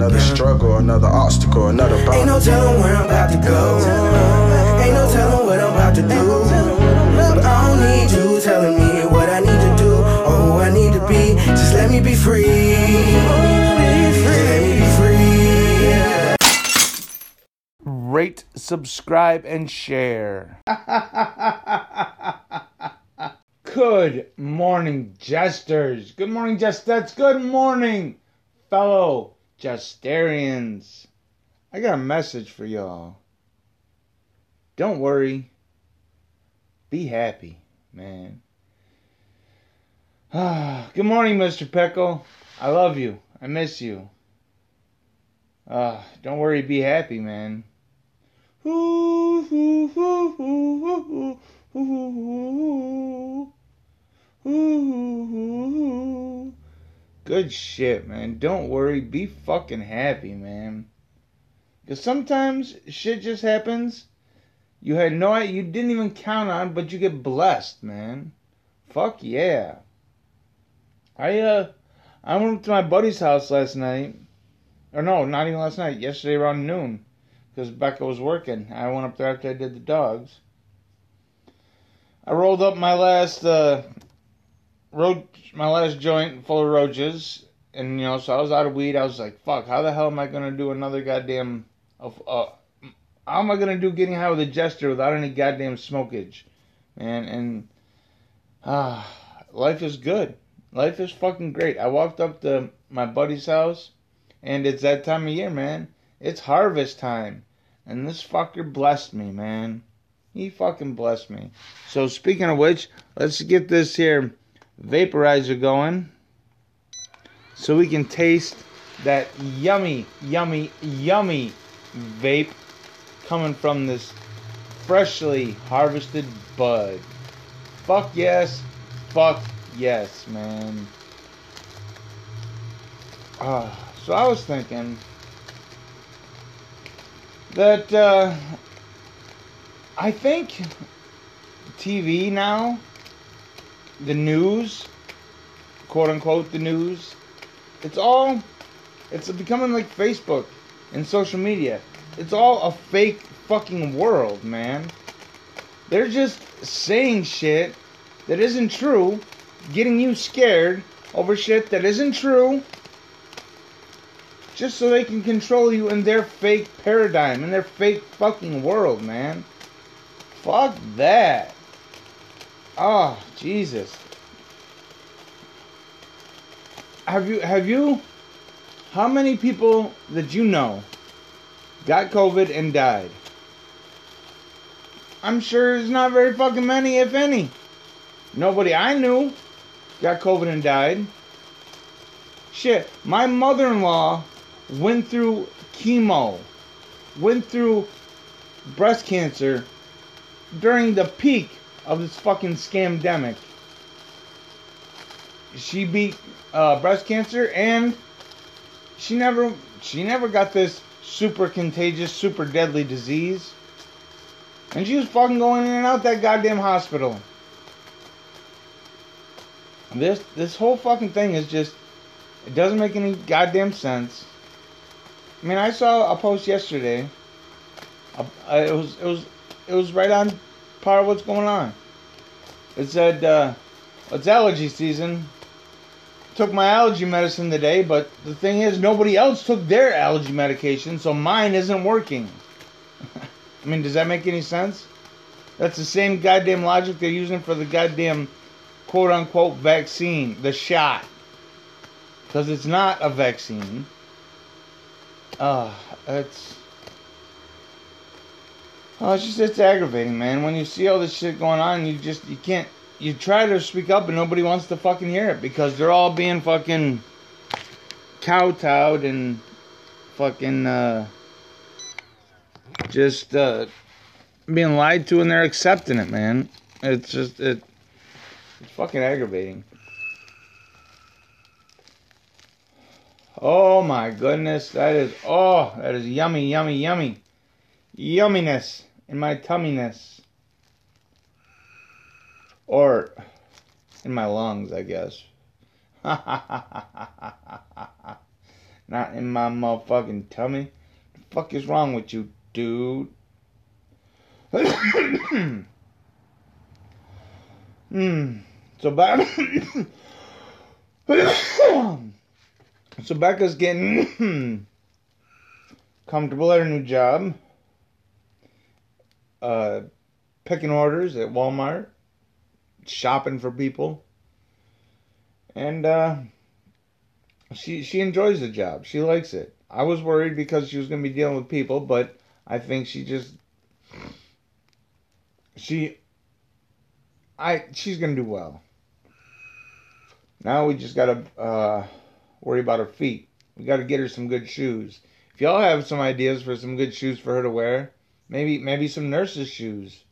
Another struggle, another obstacle, another bound. Ain't no telling where I'm about to go. Ain't no telling what I'm about to do. But I don't need you telling me what I need to do or who I need to be. Just let me be free. Let me be free. Rate, subscribe, and share. Good morning, jesters. Good morning, jestettes. Good morning, fellow jestarians. I got a message for y'all. Don't worry. Be happy, man. Ah, good morning, Mr. Pickle. I love you. I miss you. Uh, don't worry, be happy, man. Ooh, ooh, ooh, ooh, ooh, ooh, ooh, ooh. Good shit, man. Don't worry, be fucking happy, man. Cause sometimes shit just happens. You had no idea, you didn't even count on, but you get blessed, man. Fuck yeah. I uh, I went to my buddy's house last night. Or no, not even last night. Yesterday around noon, because Becca was working. I went up there after I did the dogs. I rolled up my last uh, road, my last joint full of roaches, and you know, so I was out of weed. I was like, "Fuck, how the hell am I gonna do another goddamn? Uh, how am I gonna do getting high with a jester without any goddamn smokage, man? And ah, life is good. Life is fucking great. I walked up to my buddy's house, and it's that time of year, man. It's harvest time, and this fucker blessed me, man. He fucking blessed me. So speaking of which, let's get this here vaporizer going, so we can taste that yummy, yummy, yummy vape coming from this freshly harvested bud. Fuck yes, fuck yes, man. Uh, so I was thinking that uh, I think TV now, the news, quote unquote, the news, it's all, it's becoming like Facebook and social media. It's all a fake fucking world, man. They're just saying shit that isn't true, getting you scared over shit that isn't true, just so they can control you in their fake paradigm, in their fake fucking world, man. Fuck that. Oh, Jesus. Have you have you how many people that you know got COVID and died? I'm sure it's not very fucking many, if any. Nobody I knew got COVID and died. Shit, my mother in law went through chemo, went through breast cancer during the peak of this fucking scamdemic. She beat uh, breast cancer and she never she never got this super contagious, super deadly disease. And she was fucking going in and out that goddamn hospital. This this whole fucking thing is just it doesn't make any goddamn sense. I mean, I saw a post yesterday. Uh, it was it was it was right on par of what's going on. It said uh, it's allergy season. Took my allergy medicine today, but the thing is, nobody else took their allergy medication, so mine isn't working. I mean, does that make any sense? That's the same goddamn logic they're using for the goddamn quote unquote vaccine, the shot. Because it's not a vaccine. Uh, it's. Oh, it's just, it's aggravating, man. When you see all this shit going on, you just, you can't, you try to speak up and nobody wants to fucking hear it because they're all being fucking kowtowed and fucking, uh, just, uh, being lied to and they're accepting it, man. It's just, it, it's fucking aggravating. Oh my goodness, that is, oh, that is yummy, yummy, yummy. Yumminess in my tumminess. Or in my lungs, I guess. not in my motherfucking tummy. The fuck is wrong with you, dude? Hmm. So back. so Becca's getting comfortable at her new job. Uh, picking orders at Walmart, shopping for people, and uh, she she enjoys the job. She likes it. I was worried because she was going to be dealing with people, but I think she just she I she's going to do well. Now we just got to uh, worry about her feet. We got to get her some good shoes. If y'all have some ideas for some good shoes for her to wear, maybe maybe some nurses shoes.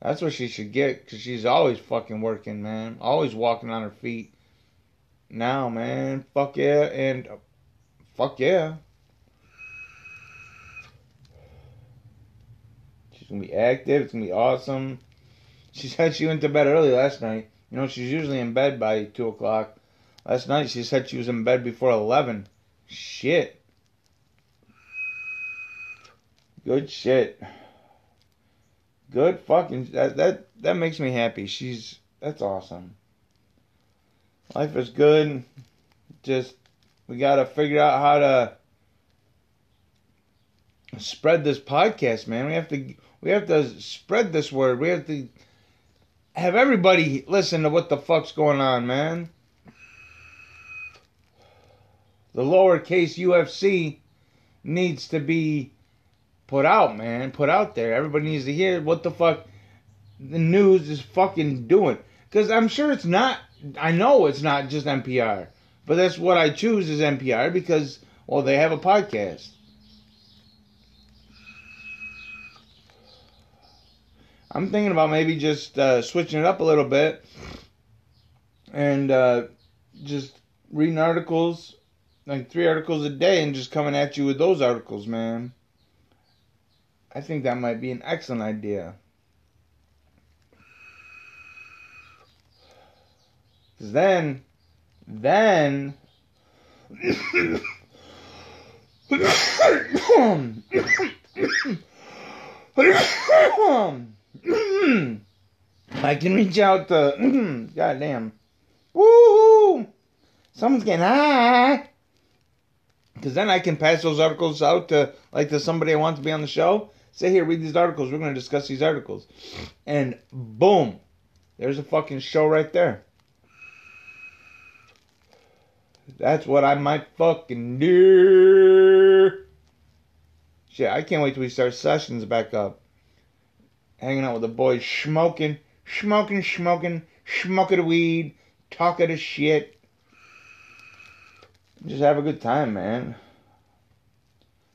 That's what she should get because she's always fucking working, man. Always walking on her feet. Now, man, fuck yeah, and uh, fuck yeah. She's gonna be active. It's gonna be awesome. She said she went to bed early last night. You know, she's usually in bed by two o'clock. Last night she said she was in bed before eleven. Shit. Good shit. Good fucking that that that makes me happy. She's that's awesome. Life is good. Just we gotta figure out how to spread this podcast, man. We have to we have to spread this word. We have to have everybody listen to what the fuck's going on, man. The lowercase UFC needs to be put out, man. Put out there. Everybody needs to hear what the fuck the news is fucking doing. Because I'm sure it's not, I know it's not just NPR. But that's what I choose is NPR because, well, they have a podcast. I'm thinking about maybe just uh, switching it up a little bit and uh, just reading articles, like three articles a day, and just coming at you with those articles, man. I think that might be an excellent idea. Cause then, then, I can reach out to, goddamn, woo, someone's getting high. Cause then I can pass those articles out to like to somebody I want to be on the show. Say here, read these articles. We're gonna discuss these articles, and boom, there's a fucking show right there. That's what I might fucking do. Shit, I can't wait till we start sessions back up. Hanging out with the boys, smoking, smoking, smoking, smoking the weed, talking the shit. Just have a good time, man.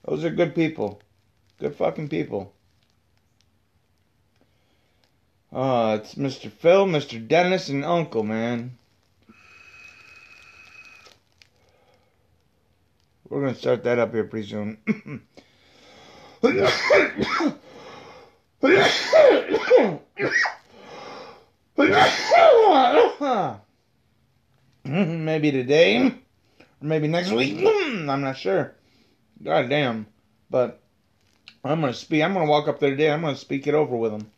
Those are good people. Good fucking people. Oh, it's Mr. Phil, Mr. Dennis, and Uncle, man. We're gonna start that up here pretty soon. Maybe today, or maybe next week. I'm not sure. God damn. But I'm gonna speak. I'm gonna walk up there today. I'm gonna speak it over with them.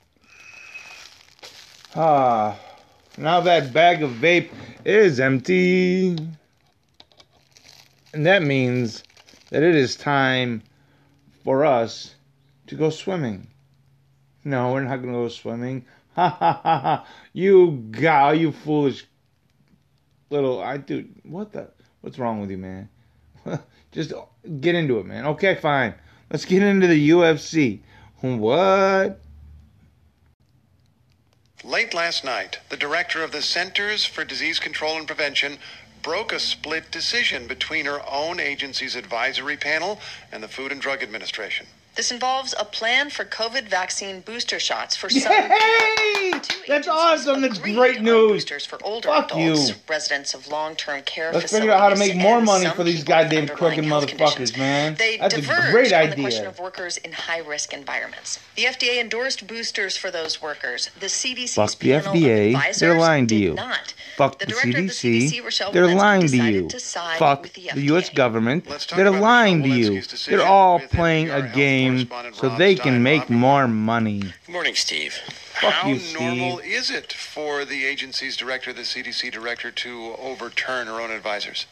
Ah, now that bag of vape is empty. And that means that it is time for us to go swimming. No, we're not going to go swimming. Ha ha ha ha. You gal, you foolish little. I do. What the? What's wrong with you, man? Just get into it, man. Okay, fine. Let's get into the UFC. What? Late last night, the director of the Centers for Disease Control and Prevention broke a split decision between her own agency's advisory panel and the Food and Drug Administration. This involves a plan for COVID vaccine booster shots for some. Hey! That's awesome. That's great news. Boosters for older Fuck adults, you. residents of long-term care Let's figure out how to make more money for these goddamn underlying crooked motherfuckers, man. They That's a diverged great on the question of workers in high-risk environments. The FDA endorsed boosters for those workers. The CDC's Fuck the FDA. They're lying to you. Not. Fuck the the director of the CDC. CDC, They're lying to you. To Fuck the, the U.S. Government. They're lying to you. They're all playing a game so they can make more money. Good morning, Steve. Fuck How you, normal is it for the agency's director, the CDC director, to overturn her own advisors?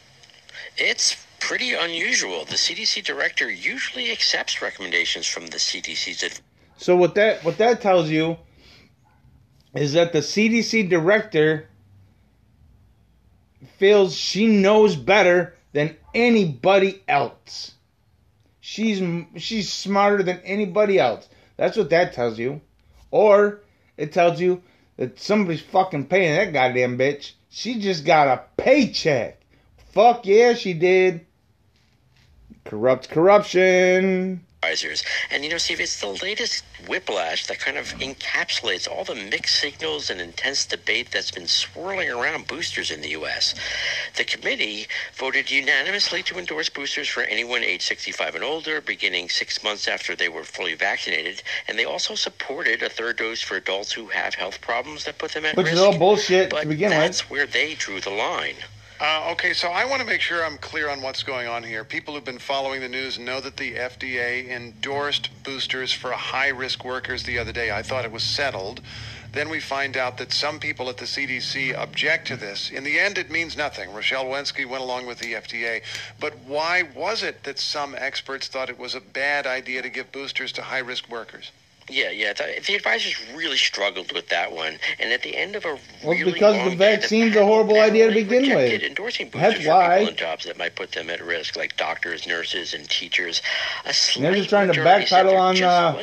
It's pretty unusual. The CDC director usually accepts recommendations from the CDC's adv- So what that what that tells you is that the CDC director feels she knows better than anybody else. She's she's smarter than anybody else. That's what that tells you. Or it tells you that somebody's fucking paying that goddamn bitch. She just got a paycheck. Fuck yeah, she did. Corrupt corruption. And you know, Steve, it's the latest whiplash that kind of encapsulates all the mixed signals and intense debate that's been swirling around boosters in the U.S. The committee voted unanimously to endorse boosters for anyone age 65 and older, beginning six months after they were fully vaccinated. And they also supported a third dose for adults who have health problems that put them at Which risk. Which is all bullshit but to begin with. that's where they drew the line. Uh, okay, so I want to make sure I'm clear on what's going on here. People who've been following the news know that the FDA endorsed boosters for high risk workers the other day. I thought it was settled. Then we find out that some people at the CDC object to this. In the end, it means nothing. Rochelle Walensky went along with the FDA. But why was it that some experts thought it was a bad idea to give boosters to high risk workers? Yeah, yeah. The, the advisors really struggled with that one, and at the end of a really Well, really because long the day, vaccine's a horrible idea to begin with. Endorsing That's boosters for why. people in jobs that might put them at risk, like doctors, nurses, and teachers. A they're just trying to backpedal on, uh,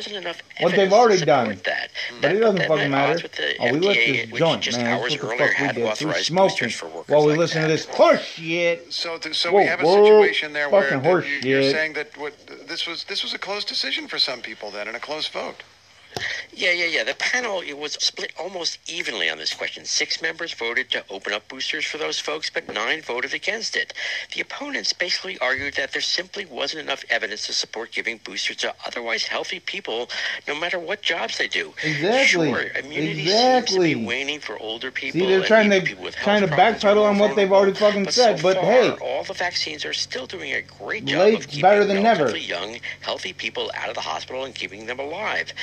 what they've already done. That. But That it doesn't them fucking matter. odds with the Oh, we lit FDA, this joint, just man. hours That's what the fuck we had did. We authorized smoking boosters for while we like listen to this horse shit. So, th- so Whoa, we have a situation there where fucking that horse you- you're saying that this was this was a close decision for some people then, and a close vote. Yeah, yeah, yeah. The panel it was split almost evenly on this question. Six members voted to open up boosters for those folks, but nine voted against it. The opponents basically argued that there simply wasn't enough evidence to support giving boosters to otherwise healthy people, no matter what jobs they do. Exactly. Sure, immunity seems to Exactly. be waning for older people. See, they're trying to trying to health problems are backpedal on what they've already fucking But said. so but far, hey, all the vaccines are still doing a great job of keeping better than never. young, healthy people out of the hospital and keeping them alive.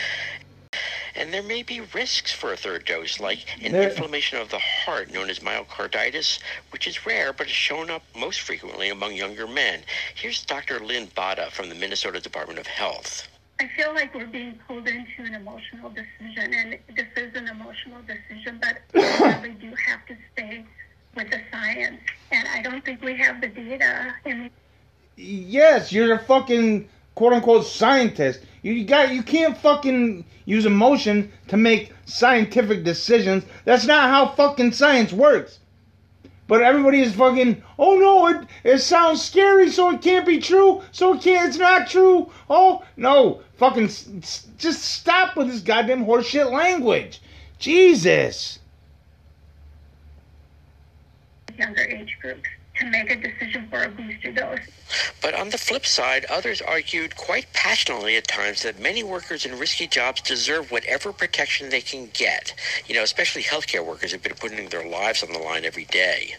And there may be risks for a third dose, like an There- inflammation of the heart known as myocarditis, which is rare but has shown up most frequently among younger men. Here's Dr. Lynn Bahta from the Minnesota Department of Health. I feel like we're being pulled into an emotional decision, and this is an emotional decision, but we really do have to stay with the science. And I don't think we have the data in yes, you're a fucking quote unquote scientist. You got you can't fucking use emotion to make scientific decisions. That's not how fucking science works. But everybody is fucking. Oh no! It it sounds scary, so it can't be true. So it can't. It's not true. Oh no! Fucking s- just stop with this goddamn horseshit language. Jesus. younger age groups to make a decision for a booster dose. But on the flip side, others argued quite passionately at times that many workers in risky jobs deserve whatever protection they can get. You know, especially healthcare workers who've been putting their lives on the line every day.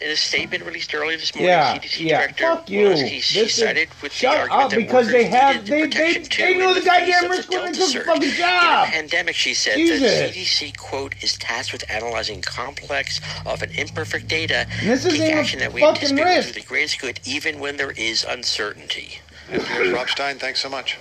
In a statement released earlier this morning, Yeah, CDC yeah. Director Fuck you. Walensky, she This is- sided with the shut argument up, that because they workers have- needed they- the they- protection they too know in the face goddamn of risk when they took the fucking job. In a pandemic, she said, Jesus. the CDC, quote, is tasked with analyzing complex, often imperfect data, And this isn't take action that we fucking anticipate will the greatest good even when there is uncertainty. NPR's Rob Stein, thanks so much.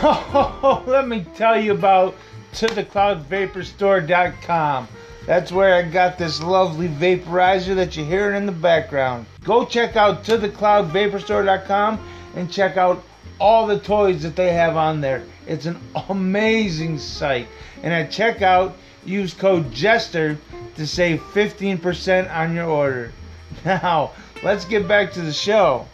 Oh, let me tell you about tothecloudvaporstore.com. That's where I got this lovely vaporizer that you're hearing in the background. Go check out tothecloudvaporstore.com and check out all the toys that they have on there. It's an amazing site. And at checkout, use code JESTER to save 15% on your order. Now, let's get back to the show.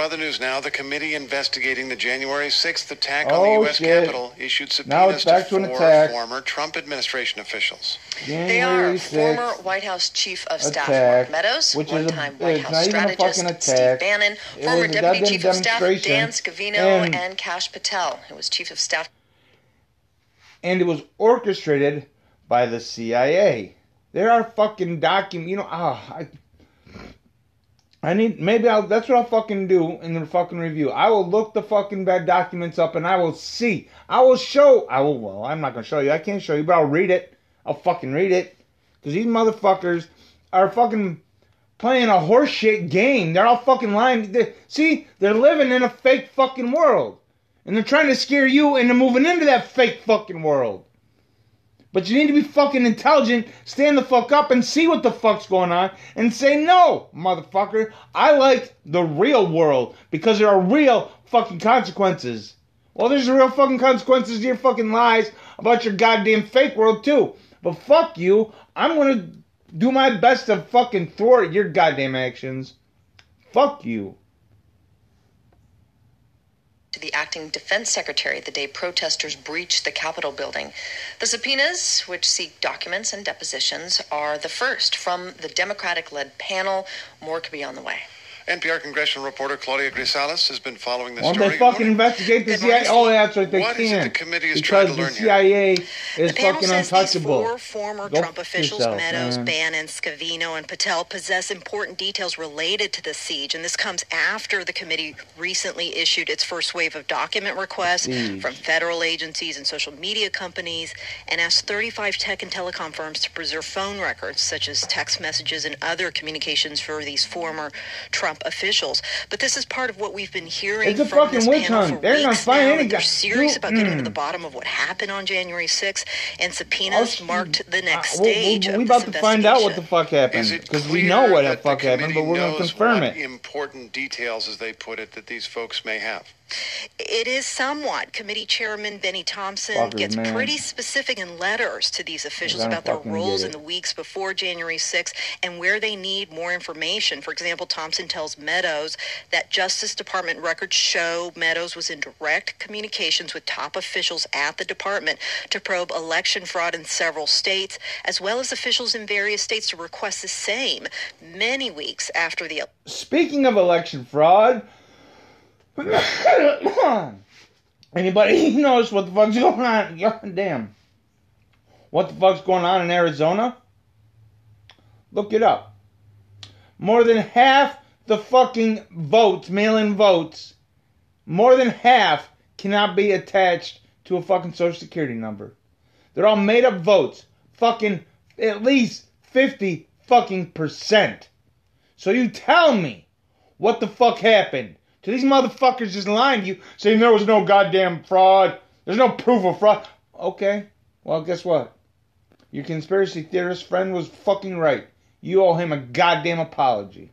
Other news now. The committee investigating the January 6th attack on Oh, the U.S. shit. Capitol issued subpoenas to to four attack. former Trump administration officials. They are former White House Chief of Staff attack, Mark Meadows, which is a- one-time White House not even a strategist Steve. Bannon, It former Deputy Chief of Staff Dan Scavino, and- and Kash Patel, who was Chief of Staff and it was orchestrated by the CIA. There are fucking documents. You know, ah, I, I need maybe I'll. That's what I'll fucking do in the fucking review. I will look the fucking bad documents up and I will see. I will show. I will. Well, I'm not gonna show you. I can't show you, but I'll read it. I'll fucking read it because these motherfuckers are fucking playing a horseshit game. They're all fucking lying. They, see, they're living in a fake fucking world. And they're trying to scare you into moving into that fake fucking world. But you need to be fucking intelligent, stand the fuck up and see what the fuck's going on and say, no, motherfucker, I like the real world because there are real fucking consequences. Well, there's real fucking consequences to your fucking lies about your goddamn fake world too. But fuck you, I'm gonna do my best to fucking thwart your goddamn actions. Fuck you. The acting defense secretary the day protesters breached the Capitol building. The subpoenas, which seek documents and depositions, are the first from the Democratic led panel. More could be on the way. NPR congressional reporter Claudia Grisales has been following this Won't story. they fucking investigate the CIA? Oh, that's right, they What is it can. the committee is because trying to learn here? CIA is The panel fucking says these untouchable. four former Go Trump officials, yourself, Meadows, man. Bannon, Scavino, and Patel, possess important details related to the siege, and this comes after the committee recently issued its first wave of document requests Siege. from federal agencies and social media companies, and asked 35 tech and telecom firms to preserve phone records, such as text messages and other communications for these former Trump officials. But this is part of what we've been hearing It's a from fucking this witch hunt. for They're gonna weeks find now, any and they're serious you- about getting to mm. the bottom of what happened on January 6th, and Oh, subpoenas shit. marked the next Uh, we- stage we, of we this about to find out what the fuck happened because we know what the fuck the happened, but we're gonna confirm what it. Important details, as they put it, that these folks may have. It is somewhat. Committee Chairman Benny Thompson Fuckers, gets man. pretty specific in letters to these officials about their roles in the weeks before January 6th and where they need more information. For example, Thompson tells Meadows that Justice Department records show Meadows was in direct communications with top officials at the department to probe election fraud in several states, as well as officials in various states to request the same many weeks after the Speaking of election fraud, anybody knows what the fuck's going on? God damn. What the fuck's going on in Arizona? Look it up. More than half the fucking votes, mail in votes, more than half cannot be attached to a fucking social security number. They're all made up votes. Fucking at least 50 fucking percent. So you tell me what the fuck happened? To these motherfuckers just lying to you, saying there was no goddamn fraud. There's no proof of fraud. Okay, well, guess what? Your conspiracy theorist friend was fucking right. You owe him a goddamn apology.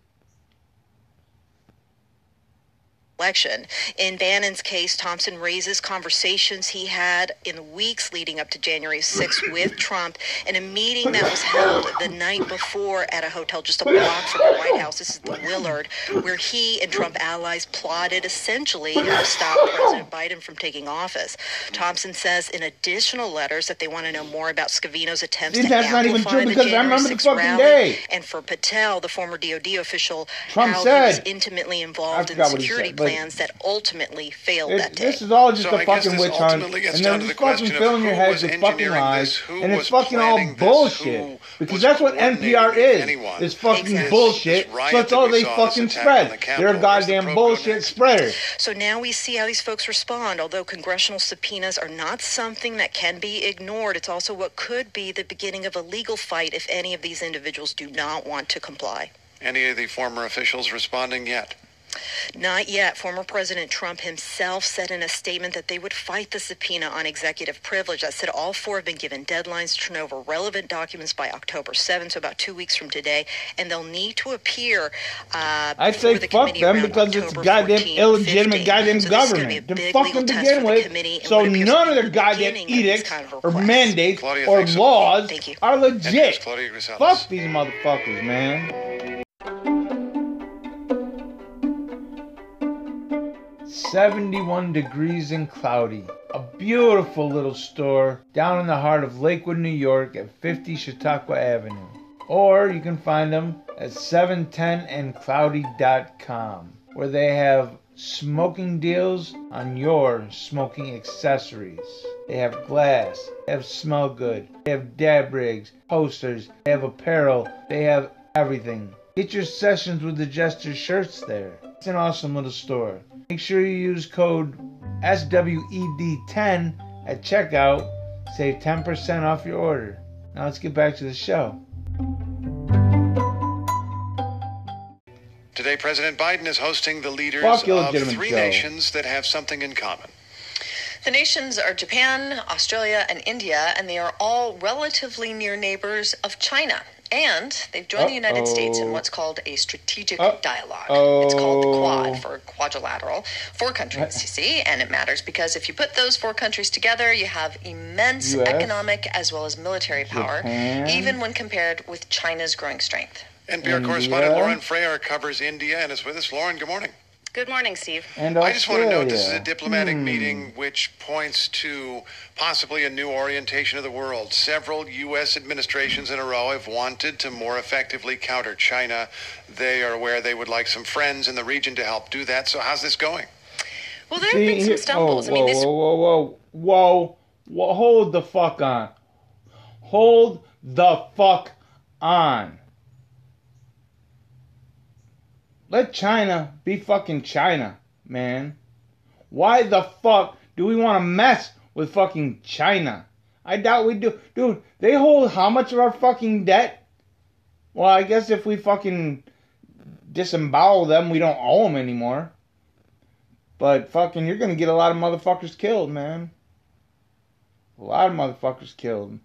Election. In Bannon's case, Thompson raises conversations he had in the weeks leading up to January 6th with Trump in a meeting that was held the night before at a hotel just a block from the White House. This is the Willard, where he and Trump allies plotted essentially how to stop President Biden from taking office. Thompson says in additional letters that they want to know more about Scavino's attempts to that's not even amplify the January remember the 6th fucking rally, day. and for Patel, the former DOD official, Trump how he said- was intimately involved in security plans that ultimately failed It- that day. this is all just So a I fucking witch hunt, and down they're just the fucking filling your who heads with fucking lies, and it's fucking all bullshit. because that's what NPR is. anyone. It's fucking Exactly. bullshit. So that's all we they fucking spread. the They're a where's the goddamn bullshit spreader. So now we see how these folks respond. Although congressional subpoenas are not something that can be ignored, it's also what could be the beginning of a legal fight if any of these individuals do not want to comply. Any of the former officials responding yet? Not yet. Former President Trump himself said in a statement that they would fight the subpoena on executive privilege. That said, all four have been given deadlines to turn over relevant documents by October 7th, so about two weeks from today, and they'll need to appear. Uh, I'd say the fuck them around because it's goddamn 14, illegitimate 15. goddamn So this is gonna government to big fucking legal test begin the with. So what appears to none be of the their goddamn beginning of these edicts kind of or mandates Claudia, or thanks so laws Thank you. are legit. Fuck these motherfuckers, man. 71 degrees and cloudy. A beautiful little store down in the heart of Lakewood, New York at 50 Chautauqua Avenue. Or you can find them at 710andcloudy.com where they have smoking deals on your smoking accessories. They have glass, they have smell good, they have dab rigs, posters, they have apparel, they have everything. Get your sessions with the Jester shirts there. It's an awesome little store. Make sure you use code SWED10 at checkout. Save 10% off your order. Now let's get back to the show. Today, President Biden is hosting the leaders Fuck of three Joe. nations that have something in common. The nations are Japan, Australia, and India, and they are all relatively near neighbors of China. And they've joined the United States in what's called a strategic Uh-oh. dialogue. It's called the Quad for quadrilateral. Four countries, you see, and it matters because if you put those four countries together, you have immense US, economic as well as military power, Japan. even when compared with China's growing strength. NPR India. correspondent Lauren Frayer covers India and is with us. Lauren, good morning. Good morning, Steve. And I just want to note this is a diplomatic Hmm. meeting which points to possibly a new orientation of the world. Several U.S. administrations in a row have wanted to more effectively counter China. They are aware they would like some friends in the region to help do that. So, how's this going? Well, there have See, been some stumbles. Oh, I mean, this whoa, whoa, whoa, whoa, whoa, hold the fuck on. Hold the fuck on. Let China be fucking China, man. Why the fuck do we want to mess with fucking China? I doubt we do. Dude, they hold how much of our fucking debt? Well, I guess if we fucking disembowel them, we don't owe them anymore. But fucking, you're gonna get a lot of motherfuckers killed, man. A lot of motherfuckers killed.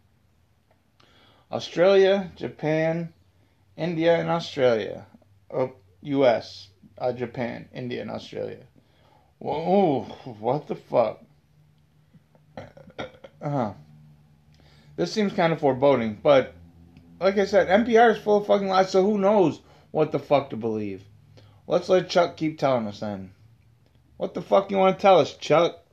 Australia, Japan, India, and Australia. Oh, U.S., uh, Japan, India, and Australia. Whoa, what the fuck? Uh, this seems kind of foreboding, but like I said, NPR is full of fucking lies, so who knows what the fuck to believe? Let's let Chuck keep telling us then. What the fuck you want to tell us, Chuck?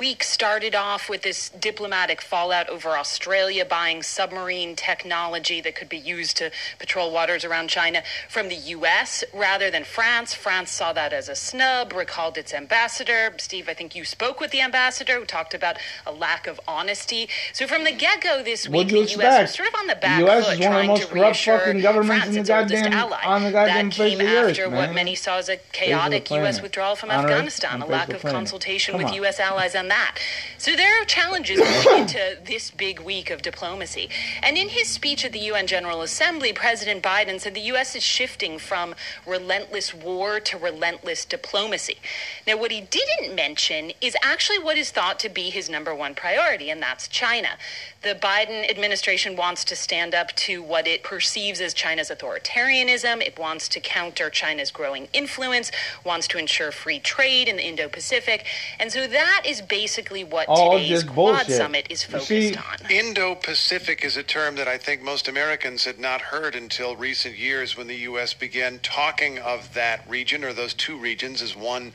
Week started off with this diplomatic fallout over Australia buying submarine technology that could be used to patrol waters around China from the U.S. rather than France. France saw that as a snub, recalled its ambassador. Steve, I think you spoke with the ambassador who talked about a lack of honesty. So from the get go this week, the U.S. was sort of on the back The US foot is one of the trying most to corrupt reassure fucking governments France, in the goddamn- ally. on the goddamn that face came of the earth, after what man. many saw as a chaotic U.S. withdrawal from Afghanistan, a lack of the of planet. consultation Come with on. U.S. allies on that. So there are challenges going into this big week of diplomacy. And in his speech at the UN General Assembly, President Biden said the U.S. is shifting from relentless war to relentless diplomacy. Now, what he didn't mention is actually what is thought to be his number one priority, and that's China. The Biden administration wants to stand up to what it perceives as China's authoritarianism. It wants to counter China's growing influence, wants to ensure free trade in the Indo Pacific. And so that is basically what All today's Quad bullshit. Summit is You focused see- on. Indo Pacific is a term that I think most Americans had not heard until recent years when the U.S. began talking of that region or those two regions as one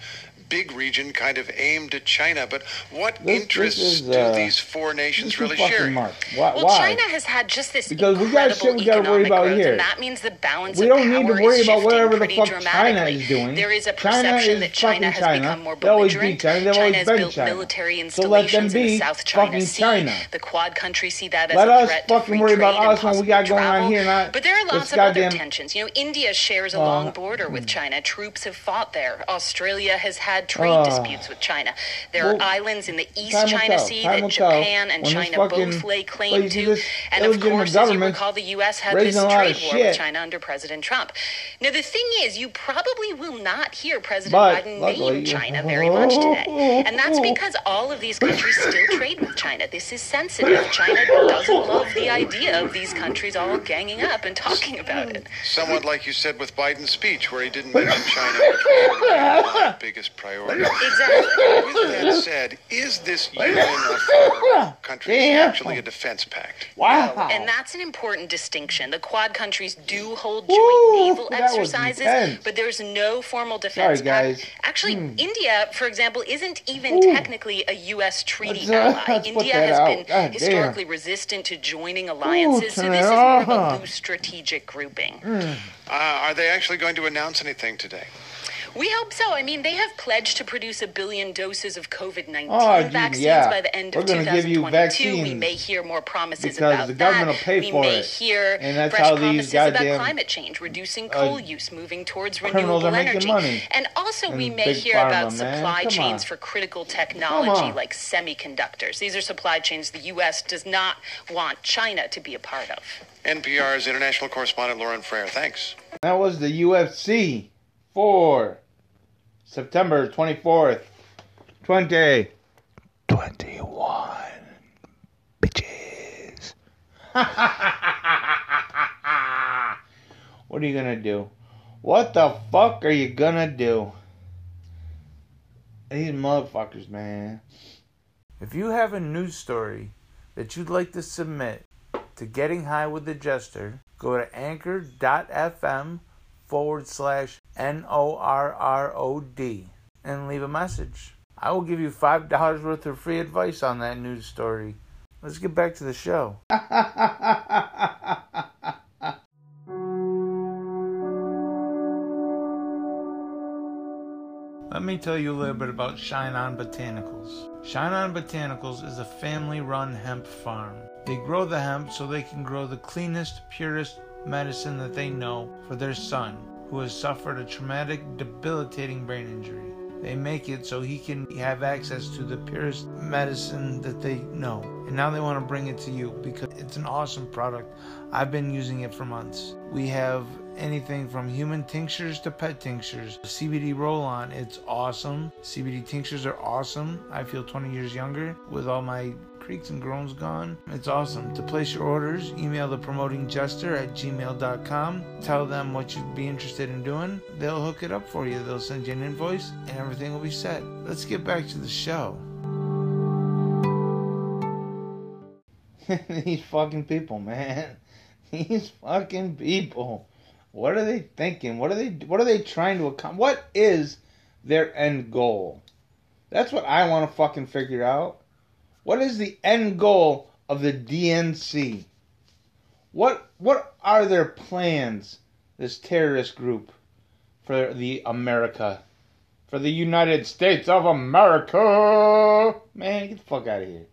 big region kind of aimed at China. But what This- interests this is, do uh, these four nations This really share? Mark. Why? Well, why? China has had just this Because we got incredible shit we gotta worry economic about growth, here. and that means the balance We don't need to worry about whatever the fuck China is doing. There is a China perception is that China fucking has China. become more They always be belligerent. China. They've always has been built China. military So let them installations be in the South China fucking Sea. China. The Quad countries see that as Let a us threat to fucking free worry about trade and us and what we got possible going on travel. here, not But there are this lots of other goddamn- tensions. You know, India shares a Uh, long border with China. Troops have fought there. Australia has had trade Uh, disputes with China. There well, are islands in the East China. Sea that Japan and China fucking- both lay claim to. And of course, as you recall, the U.S. had this raising a lot of trade war with. China under President Trump. Now, the thing is, you probably will not hear President But, Biden luckily- name China very much today. And that's because all of these countries still trade with China. This is sensitive. China doesn't love the idea of these countries all ganging up and talking about it. Somewhat like you said with Biden's speech, where he didn't mention China, which was one of the biggest priority. Exactly. With that said, is this union of countries Damn. actually a defense pact? Wow. And that's an important distinction. The Quad countries do hold Woo, joint naval exercises, but there's no formal defense Sorry, pact. guys. Hmm. Actually, India, for example, isn't even technically a U.S. treaty Let's, uh, ally. let's India has out. been God damn. historically resistant to joining alliances, so this is more of a loose strategic grouping. Uh, are they actually going to announce anything today? We hope so. I mean, they have pledged to produce a billion doses of COVID 19 Oh, vaccines yeah. by the end We're of gonna give you 2022. We may hear more promises because about the government that. will pay we for may it. hear And that's fresh how these promises about climate change, reducing uh, coal use, moving towards renewable are energy. money. And also, we may hear pharma, about man. supply Come chains on. for critical technology like semiconductors. These are supply chains the U.S. does not want China to be a part of. NPR's international correspondent Lauren Frayer. Thanks. That was the UFC for September 24th, 2021. Bitches. what are you gonna do? What the fuck are you gonna do? These motherfuckers, man. If you have a news story that you'd like to submit to Getting High with the Jester, go to anchor.fm forward slash N O R R O D and leave a message. I will give you $5 worth of free advice on that news story. Let's get back to the show. Let me tell you a little bit about Shine On Botanicals. Shine On Botanicals is a family run hemp farm. They grow the hemp so they can grow the cleanest, purest medicine that they know for their son, who has suffered a traumatic, debilitating brain injury. They make it so he can have access to the purest medicine that they know. And now they want to bring it to you because it's an awesome product. I've been using it for months. We have anything from human tinctures to pet tinctures. CBD roll on, it's awesome. CBD tinctures are awesome. I feel 20 years younger with all my creaks and groans gone. It's awesome. To place your orders, email the promoting jester at gmail.com. Tell them what you'd be interested in doing. They'll hook it up for you. They'll send you an invoice and everything will be set. Let's get back to the show. These fucking people, man. These fucking people. What are they thinking? What are they what are they trying to accomplish? What is their end goal? That's what I want to fucking figure out. What is the end goal of the DNC? What what are their plans? This terrorist group for the America, for the United States of America. Man, get the fuck out of here.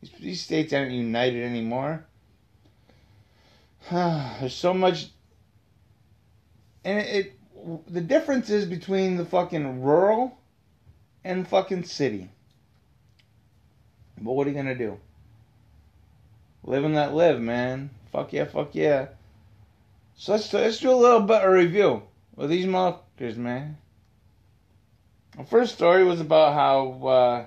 These, these states aren't united anymore. There's so much, and it, it. The difference is between the fucking rural and fucking city. But what are you gonna do? Live and let live, man. Fuck yeah, fuck yeah. So let's let's do a little bit of review with these motherfuckers, man. The first story was about how uh,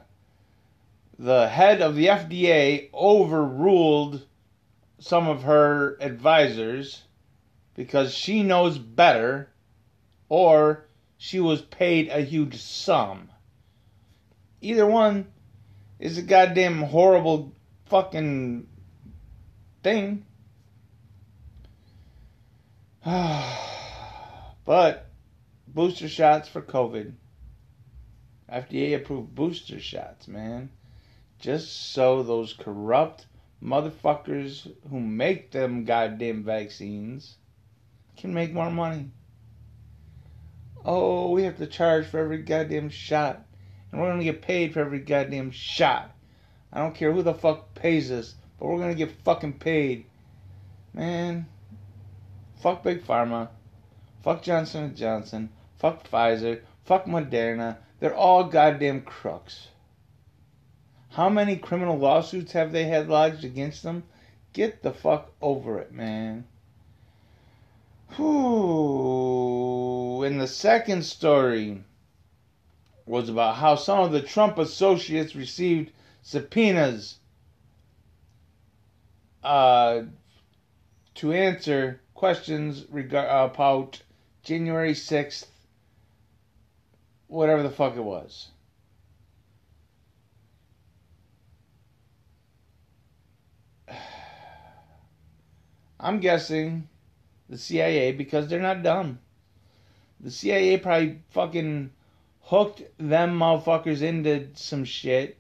the head of the FDA overruled some of her advisors because she knows better, or she was paid a huge sum. Either one is a goddamn horrible fucking thing. but booster shots for COVID. FDA approved booster shots, man. Just so those corrupt motherfuckers who make them goddamn vaccines can make more money. Oh, we have to charge for every goddamn shot. And we're gonna get paid for every goddamn shot. I don't care who the fuck pays us, but we're gonna get fucking paid. Man, fuck Big Pharma, fuck Johnson and Johnson, fuck Pfizer, fuck Moderna. They're all goddamn crooks. How many criminal lawsuits have they had lodged against them? Get the fuck over it, man. Whew. And the second story was about how some of the Trump associates received subpoenas uh, to answer questions regard about January 6th whatever the fuck it was. I'm guessing the CIA because they're not dumb. The CIA probably fucking hooked them motherfuckers into some shit.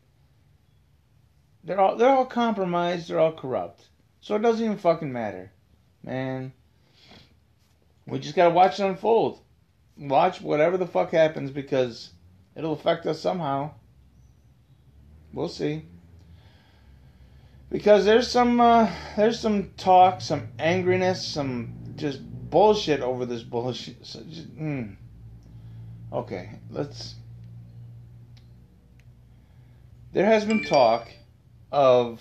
They're all they're all compromised, they're all corrupt. So it doesn't even fucking matter. Man. We just gotta watch it unfold. Watch whatever the fuck happens because it'll affect us somehow. We'll see. Because there's some uh, there's some talk, some angriness, some just bullshit over this bullshit. So just, mm. Okay, let's. There has been talk of,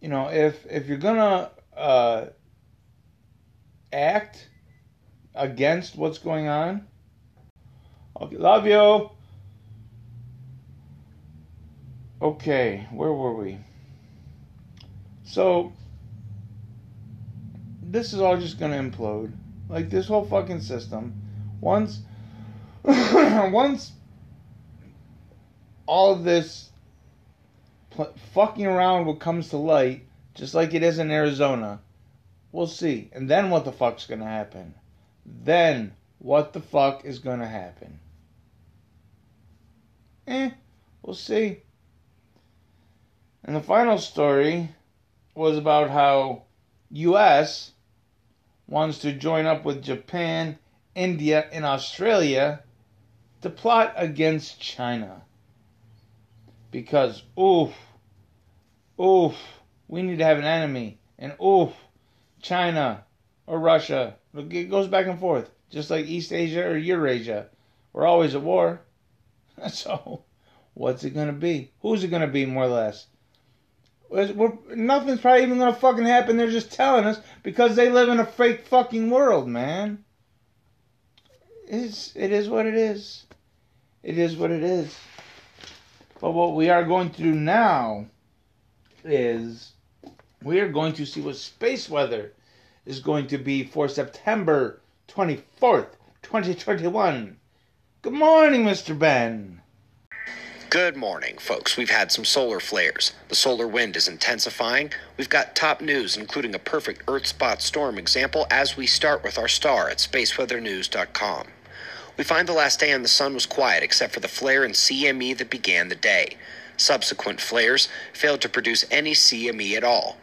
you know, if if you're gonna uh, act against what's going on, okay, love you. Okay, where were we? So this is all just gonna implode. Like this whole fucking system. Once once all of this pl- fucking around what comes to light, just like it is in Arizona, we'll see. And then what the fuck's gonna happen? Then what the fuck is gonna happen? Eh, we'll see. And the final story was about how US wants to join up with Japan, India, and Australia to plot against China. Because, oof, oof, we need to have an enemy. And oof, China or Russia. It goes back and forth. Just like East Asia or Eurasia. We're always at war. So, what's it going to be? Who's it going to be, more or less? We're, nothing's probably even gonna fucking happen. They're just telling us because they live in a fake fucking world, man. It's it is what it is. It is what it is. But what we are going to do now is we are going to see what space weather is going to be for September 24th, 2021. Good morning, Mr. Ben. Good morning, folks. We've had some solar flares. The solar wind is intensifying. We've got top news, including a perfect Earth spot storm example, as we start with our star at spaceweathernews.com. We find the last day on the sun was quiet except for the flare and CME that began the day. Subsequent flares failed to produce any CME at all.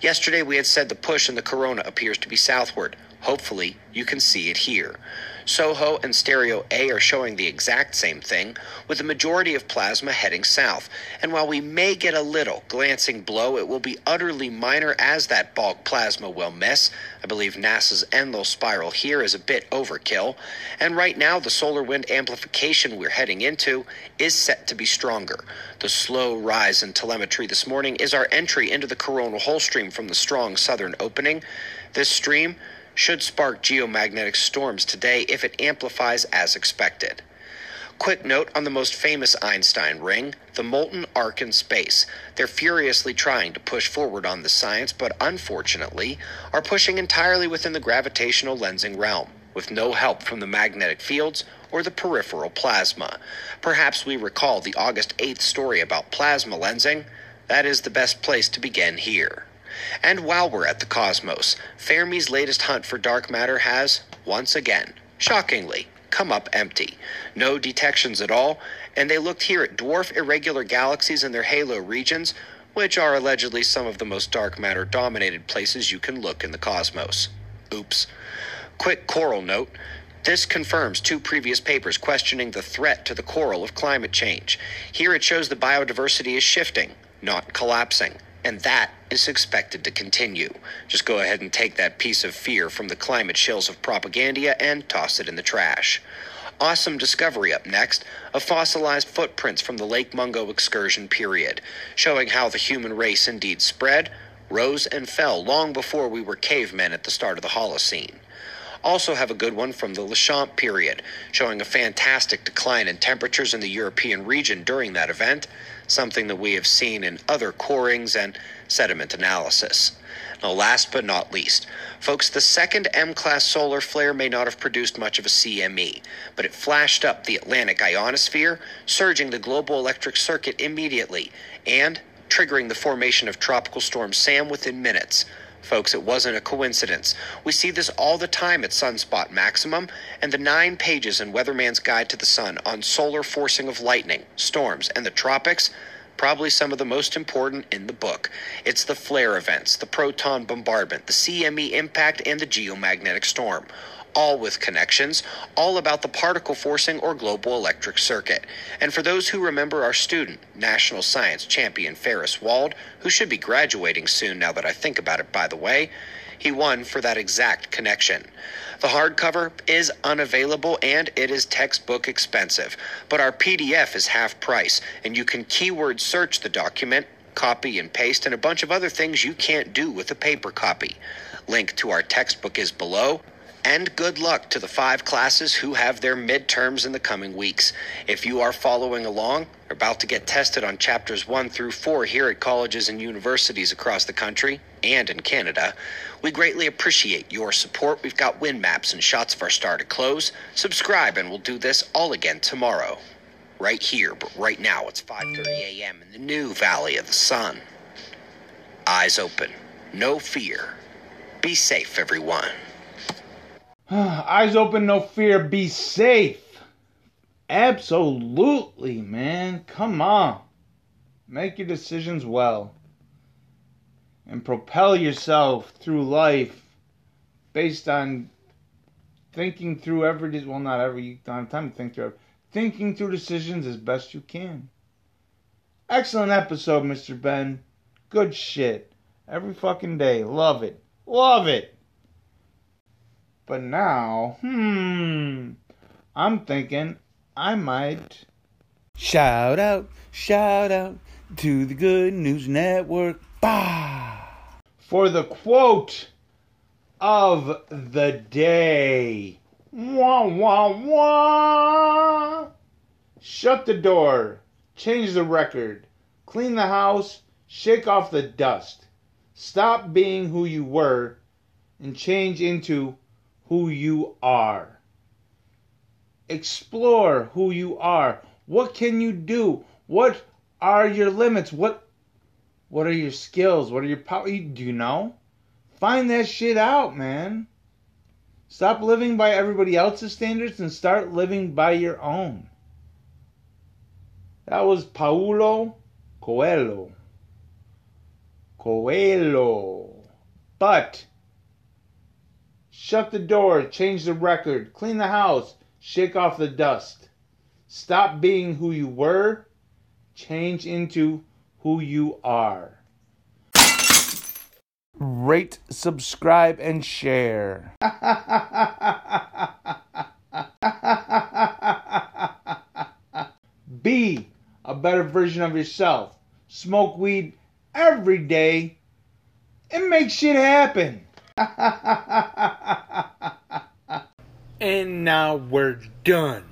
Yesterday we had said the push in the corona appears to be southward. Hopefully, you can see it here. SOHO and Stereo A are showing the exact same thing, with the majority of plasma heading south. And while we may get a little glancing blow, it will be utterly minor as that bulk plasma will miss. I believe NASA's Enlil spiral here is a bit overkill. And right now, the solar wind amplification we're heading into is set to be stronger. The slow rise in telemetry this morning is our entry into the coronal hole stream from the strong southern opening. This stream should spark geomagnetic storms today if it amplifies as expected. Quick note on the most famous Einstein ring, the molten arc in space. They're furiously trying to push forward on the science, but unfortunately are pushing entirely within the gravitational lensing realm, with no help from the magnetic fields or the peripheral plasma. Perhaps we recall the August 8th story about plasma lensing. That is the best place to begin here. And while we're at the cosmos, Fermi's latest hunt for dark matter has, once again, shockingly, come up empty. No detections at all, and they looked here at dwarf irregular galaxies and their halo regions, which are allegedly some of the most dark matter dominated places you can look in the cosmos. Oops. Quick coral note. This confirms two previous papers questioning the threat to the coral of climate change. Here it shows the biodiversity is shifting, not collapsing and that is expected to continue. Just go ahead and take that piece of fear from the climate shills of propaganda and toss it in the trash. Awesome discovery up next of fossilized footprints from the Lake Mungo excursion period, showing how the human race indeed spread, rose, and fell long before we were cavemen at the start of the Holocene. Also, have a good one from the Laschamp period, showing a fantastic decline in temperatures in the European region during that event, something that we have seen in other corings and sediment analysis. Now, last but not least, folks, the second M class solar flare may not have produced much of a CME, but it flashed up the Atlantic ionosphere, surging the global electric circuit immediately, and triggering the formation of Tropical Storm Sam within minutes. Folks, it wasn't a coincidence. We see this all the time at Sunspot Maximum, and the nine pages in Weatherman's Guide to the Sun on solar forcing of lightning, storms, and the tropics probably some of the most important in the book. It's the flare events, the proton bombardment, the CME impact, and the geomagnetic storm. All with connections, all about the particle forcing or global electric circuit. And for those who remember our student, national science champion Ferris Wald, who should be graduating soon now that I think about it, by the way, he won for that exact connection. The hardcover is unavailable and it is textbook expensive, but our PDF is half price, and you can keyword search the document, copy and paste, and a bunch of other things you can't do with a paper copy. Link to our textbook is below. And good luck to the five classes who have their midterms in the coming weeks. If you are following along, about to get tested on chapters 1 through 4 here at colleges and universities across the country and in Canada, we greatly appreciate your support. We've got win maps and shots of our star to close. Subscribe and we'll do this all again tomorrow. Right here, but right now it's 5:30 a.m. in the new Valley of the Sun. Eyes open, no fear. Be safe, everyone. Eyes open, no fear, be safe. Absolutely, man. Come on. Make your decisions well. And propel yourself through life based on thinking through every well not every you don't have time to think through every, thinking through decisions as best you can. Excellent episode, Mr. Ben. Good shit. Every fucking day. Love it. Love it. But now, hmm, I'm thinking I might. Shout out, shout out to the Good News Network. Bah! For the quote of the day. Wah, wah, wah! Shut the door, change the record, clean the house, shake off the dust. Stop being who you were and change into who you are. Explore who you are. What can you do? What are your limits? What what are your skills? What are your power? Do you know? Find that shit out, man. Stop living by everybody else's standards and start living by your own. That was Paulo Coelho. Coelho. But shut the door, change the record, clean the house, shake off the dust. Stop being who you were, change into who you are. Rate, subscribe, and share. Be a better version of yourself. Smoke weed every day and make shit happen. and now we're done.